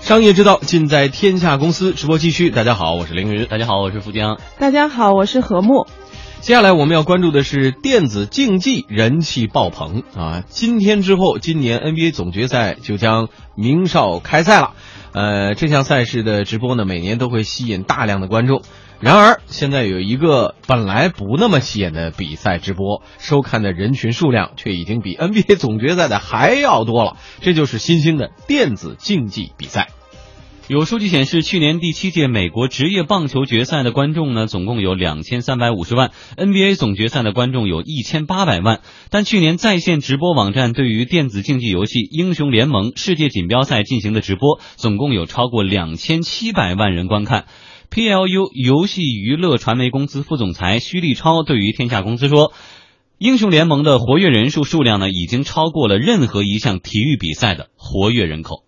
商业之道尽在天下公司直播继续。大家好，我是凌云。大家好，我是富江。大家好，我是何木。接下来我们要关注的是电子竞技人气爆棚啊！今天之后，今年 NBA 总决赛就将鸣哨开赛了。呃，这项赛事的直播呢，每年都会吸引大量的观众。然而，现在有一个本来不那么起眼的比赛直播，收看的人群数量却已经比 NBA 总决赛的还要多了。这就是新兴的电子竞技比赛。有数据显示，去年第七届美国职业棒球决赛的观众呢，总共有两千三百五十万；NBA 总决赛的观众有一千八百万。但去年在线直播网站对于电子竞技游戏《英雄联盟》世界锦标赛进行的直播，总共有超过两千七百万人观看。PLU 游戏娱乐传媒公司副总裁徐立超对于天下公司说：“英雄联盟的活跃人数数量呢，已经超过了任何一项体育比赛的活跃人口。”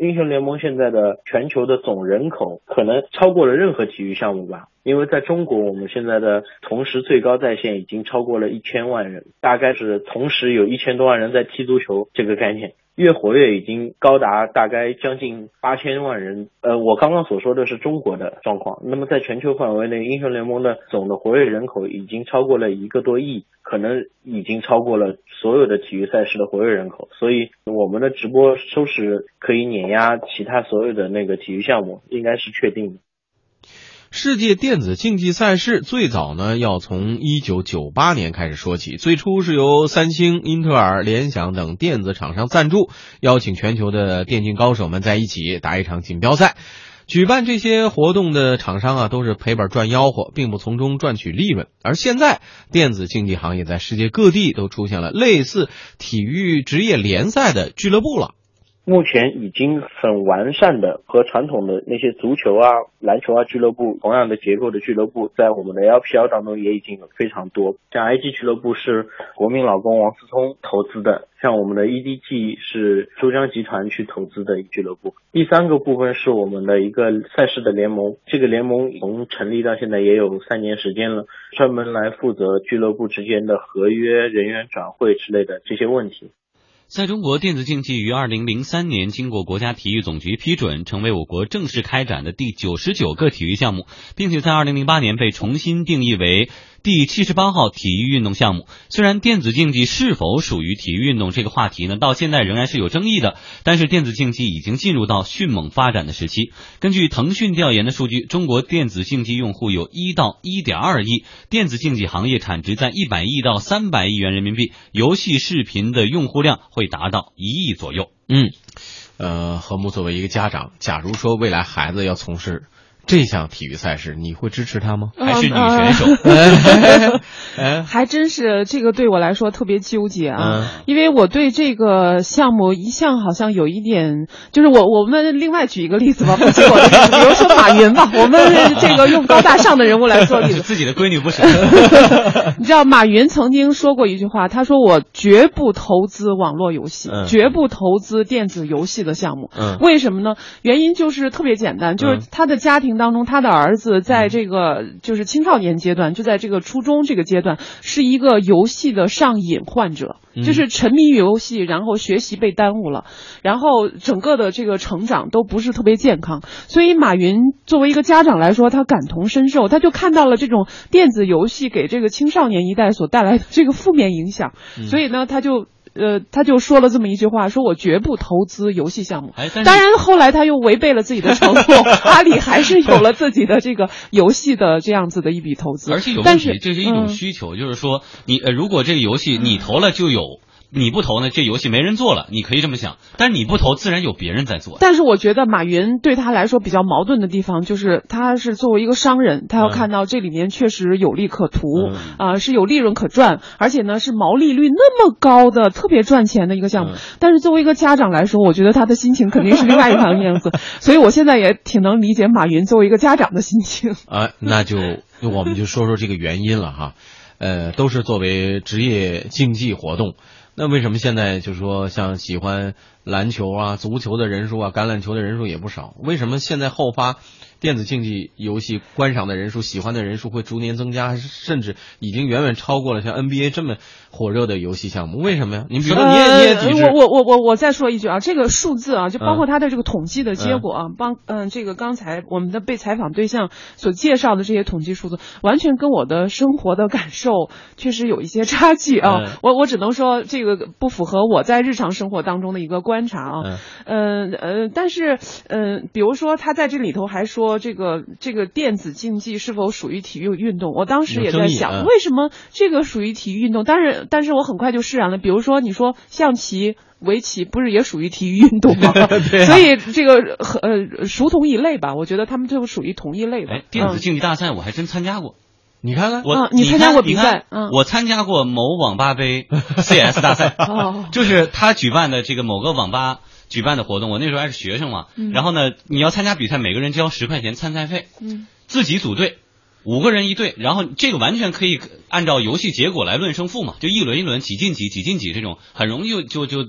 英雄联盟现在的全球的总人口可能超过了任何体育项目吧，因为在中国，我们现在的同时最高在线已经超过了一千万人，大概是同时有一千多万人在踢足球这个概念。月活跃已经高达大概将近八千万人。呃，我刚刚所说的是中国的状况。那么在全球范围内，英雄联盟的总的活跃人口已经超过了一个多亿，可能已经超过了所有的体育赛事的活跃人口。所以我们的直播收视可以碾压其他所有的那个体育项目，应该是确定的。世界电子竞技赛事最早呢，要从一九九八年开始说起。最初是由三星、英特尔、联想等电子厂商赞助，邀请全球的电竞高手们在一起打一场锦标赛。举办这些活动的厂商啊，都是赔本赚吆喝，并不从中赚取利润。而现在，电子竞技行业在世界各地都出现了类似体育职业联赛的俱乐部了。目前已经很完善的和传统的那些足球啊、篮球啊俱乐部同样的结构的俱乐部，在我们的 LPL 当中也已经有非常多。像 IG 俱乐部是国民老公王思聪投资的，像我们的 EDG 是珠江集团去投资的俱乐部。第三个部分是我们的一个赛事的联盟，这个联盟从成立到现在也有三年时间了，专门来负责俱乐部之间的合约、人员转会之类的这些问题。在中国，电子竞技于二零零三年经过国家体育总局批准，成为我国正式开展的第九十九个体育项目，并且在二零零八年被重新定义为。第七十八号体育运动项目，虽然电子竞技是否属于体育运动这个话题呢，到现在仍然是有争议的。但是电子竞技已经进入到迅猛发展的时期。根据腾讯调研的数据，中国电子竞技用户有一到一点二亿，电子竞技行业产值在一百亿到三百亿元人民币，游戏视频的用户量会达到一亿左右。嗯，呃，何木作为一个家长，假如说未来孩子要从事。这项体育赛事你会支持他吗？还是女选手？还真是这个对我来说特别纠结啊！因为我对这个项目一向好像有一点，就是我我们另外举一个例子吧，不举我的例子，比如说马云吧，我们这个用高大上的人物来做例子，自己的闺女不是？你知道马云曾经说过一句话，他说我绝不投资网络游戏，绝不投资电子游戏的项目。为什么呢？原因就是特别简单，就是他的家庭。当中，他的儿子在这个就是青少年阶段，就在这个初中这个阶段，是一个游戏的上瘾患者，就是沉迷于游戏，然后学习被耽误了，然后整个的这个成长都不是特别健康。所以，马云作为一个家长来说，他感同身受，他就看到了这种电子游戏给这个青少年一代所带来的这个负面影响，所以呢，他就。呃，他就说了这么一句话，说我绝不投资游戏项目。当然，后来他又违背了自己的承诺，阿里还是有了自己的这个游戏的这样子的一笔投资。而且有问题，这是一种需求，就是说，你呃，如果这个游戏你投了就有。你不投呢，这游戏没人做了。你可以这么想，但是你不投，自然有别人在做。但是我觉得马云对他来说比较矛盾的地方，就是他是作为一个商人，他要看到这里面确实有利可图啊，是有利润可赚，而且呢是毛利率那么高的，特别赚钱的一个项目。但是作为一个家长来说，我觉得他的心情肯定是另外一番样子。所以我现在也挺能理解马云作为一个家长的心情。啊，那就我们就说说这个原因了哈，呃，都是作为职业竞技活动。那为什么现在就是说，像喜欢篮球啊、足球的人数啊、橄榄球的人数也不少？为什么现在后发电子竞技游戏观赏的人数、喜欢的人数会逐年增加，甚至已经远远超过了像 NBA 这么火热的游戏项目？为什么呀？你比如说，你也你也抵制？我我我我我再说一句啊，这个数字啊，就包括它的这个统计的结果啊，帮嗯，这个刚才我们的被采访对象所介绍的这些统计数字，完全跟我的生活的感受确实有一些差距啊。我我只能说，这个不符合我在日常生活当中的一个观察啊。嗯呃，但是嗯，比如说他在这里头还说这个这个电子竞技是否属于体育运动？我当时也在想，为什么这个属于体育运动？但是但是我很快就释然了。比如说你说象棋、围棋，不是也属于体育运动吗？所以这个呃属同一类吧，我觉得他们就属于同一类吧。电子竞技大赛我还真参加过。你看看，我你参加过比赛？嗯，我参加过某网吧杯 CS 大赛，就是他举办的这个某个网吧举办的活动。我那时候还是学生嘛，然后呢，你要参加比赛，每个人交十块钱参赛费，嗯，自己组队，五个人一队，然后这个完全可以按照游戏结果来论胜负嘛，就一轮一轮几进几几进几这种，很容易就就就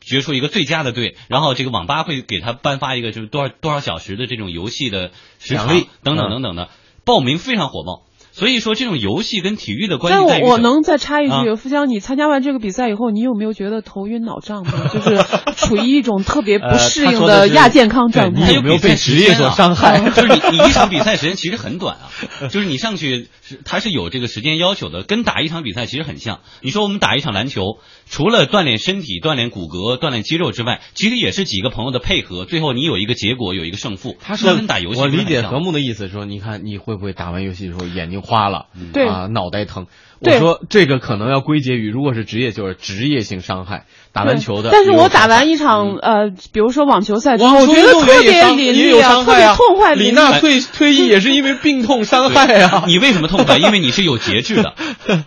决出一个最佳的队，然后这个网吧会给他颁发一个就是多少多少小时的这种游戏的时长等等等等的，报名非常火爆。所以说，这种游戏跟体育的关系在于我能再插一句，付江，你参加完这个比赛以后，你有没有觉得头晕脑胀的？就是 处于一种特别不适应的亚健康状态。你有没有被职业所伤害？就是你，你一场比赛时间其实很短啊，就是你上去是它是有这个时间要求的，跟打一场比赛其实很像。你说我们打一场篮球，除了锻炼身体、锻炼骨骼、锻炼肌肉之外，其实也是几个朋友的配合，最后你有一个结果，有一个胜负。他说跟打游戏，我理解何木的意思，说你看你会不会打完游戏的时候眼睛。花了，对啊，脑袋疼。我说这个可能要归结于，如果是职业，就是职业性伤害。打篮球的，但是我打完一场呃，比如说网球赛之后，我觉得特别淋漓啊，特别痛快。李娜退退役也是因为病痛伤害啊。你为什么痛快？因为你是有节制的，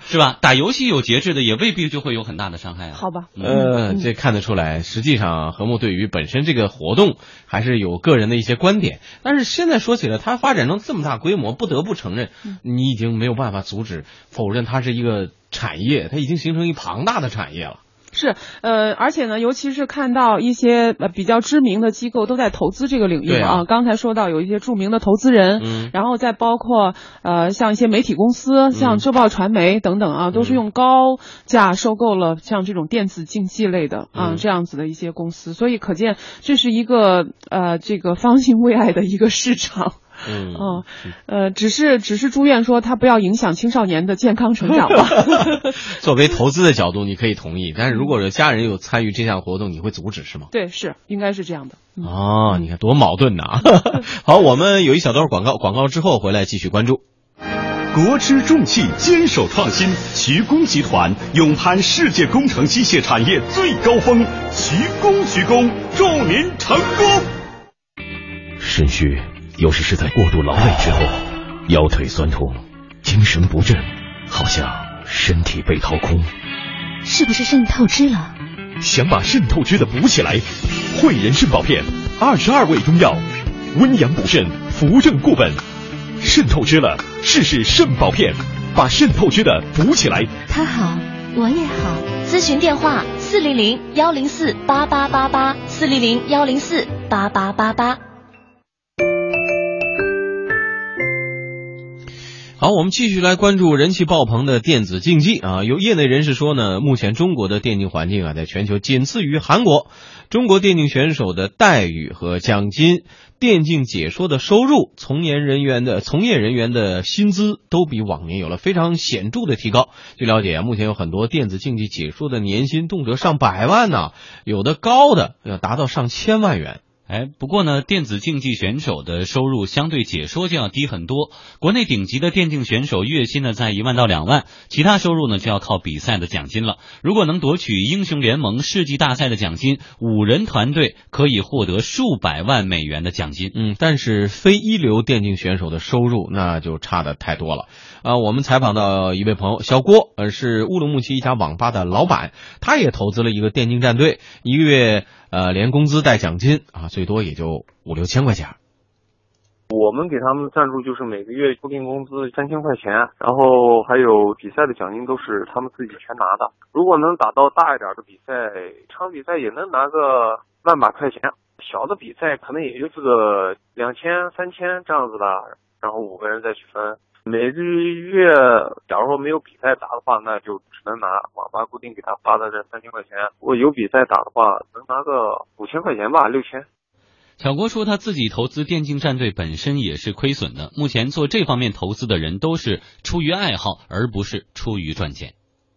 是吧？打游戏有节制的，也未必就会有很大的伤害啊。好吧，呃，这看得出来，实际上何木对于本身这个活动还是有个人的一些观点。但是现在说起来，它发展成这么大规模，不得不承认，你已经没有办法阻止否认它是一个。产业它已经形成一庞大的产业了，是呃，而且呢，尤其是看到一些呃比较知名的机构都在投资这个领域啊。刚才说到有一些著名的投资人，嗯，然后再包括呃像一些媒体公司，像浙报传媒等等啊，都是用高价收购了像这种电子竞技类的啊这样子的一些公司，所以可见这是一个呃这个方兴未艾的一个市场。嗯哦，呃，只是只是祝愿说他不要影响青少年的健康成长吧。作为投资的角度，你可以同意，但是如果有家人有参与这项活动，你会阻止是吗？对，是应该是这样的。哦，你看多矛盾呐！好，我们有一小段广告，广告之后回来继续关注。国之重器，坚守创新，徐工集团勇攀世界工程机械产业最高峰，徐工徐工，祝您成功。肾虚。有时是在过度劳累之后，腰腿酸痛，精神不振，好像身体被掏空，是不是肾透支了？想把肾透支的补起来，汇仁肾宝片，二十二味中药，温阳补肾，扶正固本。肾透支了，试试肾宝片，把肾透支的补起来。他好，我也好。咨询电话：四零零幺零四八八八八，四零零幺零四八八八八。好，我们继续来关注人气爆棚的电子竞技啊。有业内人士说呢，目前中国的电竞环境啊，在全球仅次于韩国。中国电竞选手的待遇和奖金、电竞解说的收入、从业人员的从业人员的薪资都比往年有了非常显著的提高。据了解啊，目前有很多电子竞技解说的年薪动辄上百万呢，有的高的要达到上千万元。哎，不过呢，电子竞技选手的收入相对解说就要低很多。国内顶级的电竞选手月薪呢在一万到两万，其他收入呢就要靠比赛的奖金了。如果能夺取英雄联盟世纪大赛的奖金，五人团队可以获得数百万美元的奖金。嗯，但是非一流电竞选手的收入那就差的太多了。啊，我们采访到一位朋友小郭，呃，是乌鲁木齐一家网吧的老板，他也投资了一个电竞战队，一个月。呃，连工资带奖金啊，最多也就五六千块钱。我们给他们赞助就是每个月固定工资三千块钱，然后还有比赛的奖金都是他们自己全拿的。如果能打到大一点的比赛，场比赛也能拿个万把块钱。小的比赛可能也就是个两千、三千这样子的，然后五个人再去分。每个月假如说没有比赛打的话，那就只能拿网吧固定给他发的这三千块钱。如果有比赛打的话，能拿个五千块钱吧，六千。小郭说，他自己投资电竞战队本身也是亏损的。目前做这方面投资的人都是出于爱好，而不是出于赚钱。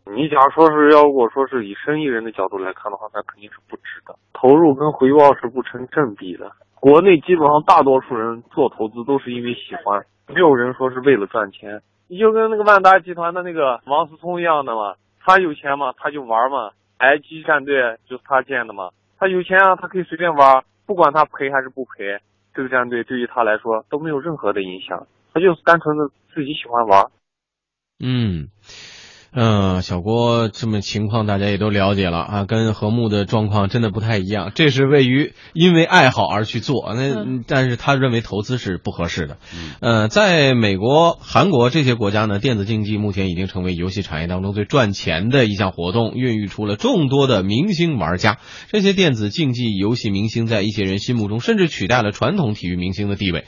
你假如说是要如果说是以生意人的角度来看的话，那肯定是不值的。投入跟回报是不成正比的。国内基本上大多数人做投资都是因为喜欢，没有人说是为了赚钱。你就跟那个万达集团的那个王思聪一样的嘛，他有钱嘛，他就玩嘛。IG 战队就是他建的嘛，他有钱啊，他可以随便玩。不管他赔还是不赔，这个战队对于他来说都没有任何的影响，他就是单纯的自己喜欢玩。嗯。嗯，小郭这么情况大家也都了解了啊，跟和睦的状况真的不太一样。这是位于因为爱好而去做，那但是他认为投资是不合适的。呃，在美国、韩国这些国家呢，电子竞技目前已经成为游戏产业当中最赚钱的一项活动，孕育出了众多的明星玩家。这些电子竞技游戏明星在一些人心目中，甚至取代了传统体育明星的地位。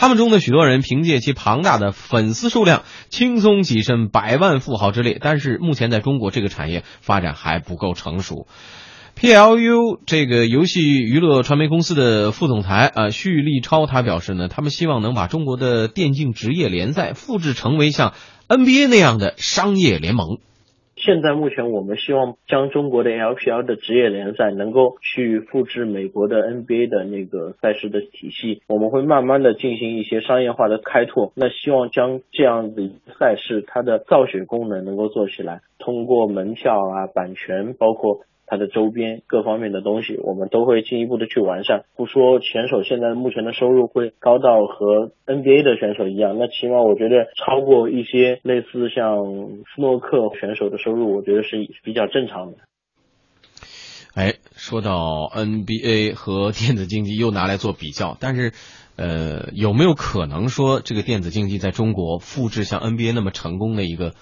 他们中的许多人凭借其庞大的粉丝数量，轻松跻身百万富豪之列。但是目前在中国这个产业发展还不够成熟。PLU 这个游戏娱乐传媒公司的副总裁啊，徐立超他表示呢，他们希望能把中国的电竞职业联赛复制成为像 NBA 那样的商业联盟。现在目前我们希望将中国的 LPL 的职业联赛能够去复制美国的 NBA 的那个赛事的体系，我们会慢慢的进行一些商业化的开拓。那希望将这样的赛事它的造血功能能够做起来，通过门票啊、版权，包括。它的周边各方面的东西，我们都会进一步的去完善。不说选手现在目前的收入会高到和 NBA 的选手一样，那起码我觉得超过一些类似像斯诺克选手的收入，我觉得是比较正常的。哎，说到 NBA 和电子竞技又拿来做比较，但是，呃，有没有可能说这个电子竞技在中国复制像 NBA 那么成功的一个？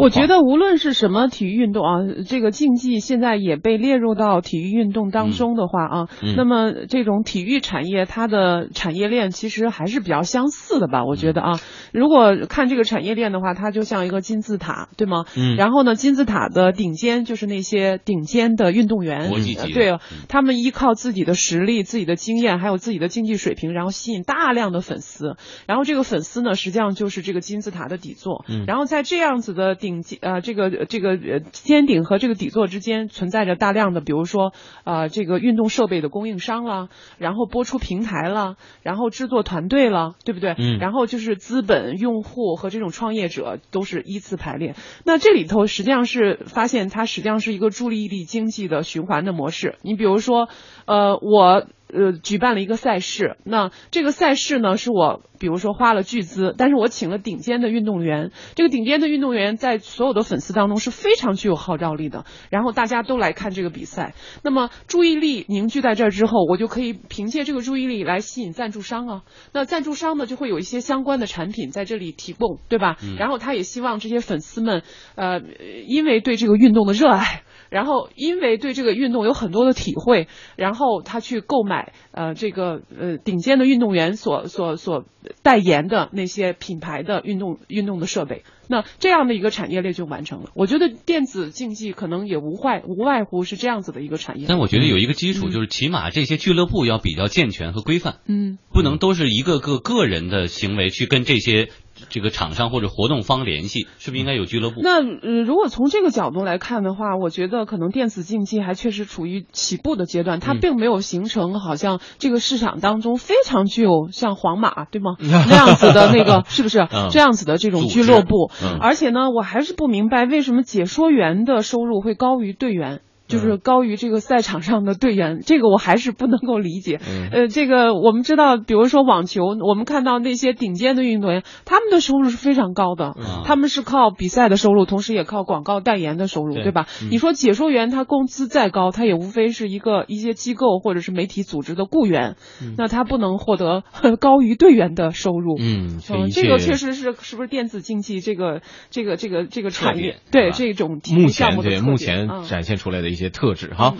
我觉得无论是什么体育运动啊，这个竞技现在也被列入到体育运动当中的话啊，那么这种体育产业它的产业链其实还是比较相似的吧？我觉得啊，如果看这个产业链的话，它就像一个金字塔，对吗？嗯。然后呢，金字塔的顶尖就是那些顶尖的运动员，对，他们依靠自己的实力、自己的经验，还有自己的竞技水平，然后吸引大量的粉丝，然后这个粉丝呢，实际上就是这个金字塔的底座。嗯。然后在这样子。的顶尖呃，这个这个呃尖顶和这个底座之间存在着大量的，比如说呃这个运动设备的供应商啦，然后播出平台啦，然后制作团队了，对不对？嗯。然后就是资本、用户和这种创业者都是依次排列。那这里头实际上是发现它实际上是一个注意力经济的循环的模式。你比如说，呃，我。呃，举办了一个赛事，那这个赛事呢，是我比如说花了巨资，但是我请了顶尖的运动员，这个顶尖的运动员在所有的粉丝当中是非常具有号召力的，然后大家都来看这个比赛，那么注意力凝聚在这儿之后，我就可以凭借这个注意力来吸引赞助商啊，那赞助商呢就会有一些相关的产品在这里提供，对吧？然后他也希望这些粉丝们，呃，因为对这个运动的热爱。然后，因为对这个运动有很多的体会，然后他去购买呃这个呃顶尖的运动员所所所代言的那些品牌的运动运动的设备，那这样的一个产业链就完成了。我觉得电子竞技可能也无坏无外乎是这样子的一个产业。但我觉得有一个基础就是，起码这些俱乐部要比较健全和规范，嗯，不能都是一个个个人的行为去跟这些。这个厂商或者活动方联系，是不是应该有俱乐部？那呃，如果从这个角度来看的话，我觉得可能电子竞技还确实处于起步的阶段，它并没有形成好像这个市场当中非常具有像皇马对吗 那样子的那个 是不是这样子的这种俱乐部？而且呢，我还是不明白为什么解说员的收入会高于队员。就是高于这个赛场上的队员，这个我还是不能够理解。呃，这个我们知道，比如说网球，我们看到那些顶尖的运动员，他们的收入是非常高的，他们是靠比赛的收入，同时也靠广告代言的收入，对吧？你说解说员他工资再高，他也无非是一个一些机构或者是媒体组织的雇员，那他不能获得 高于队员的收入。嗯，这个确实是是不是电子竞技这个这个这个这个产业对这种目的目前展现出来的一。一些特质哈。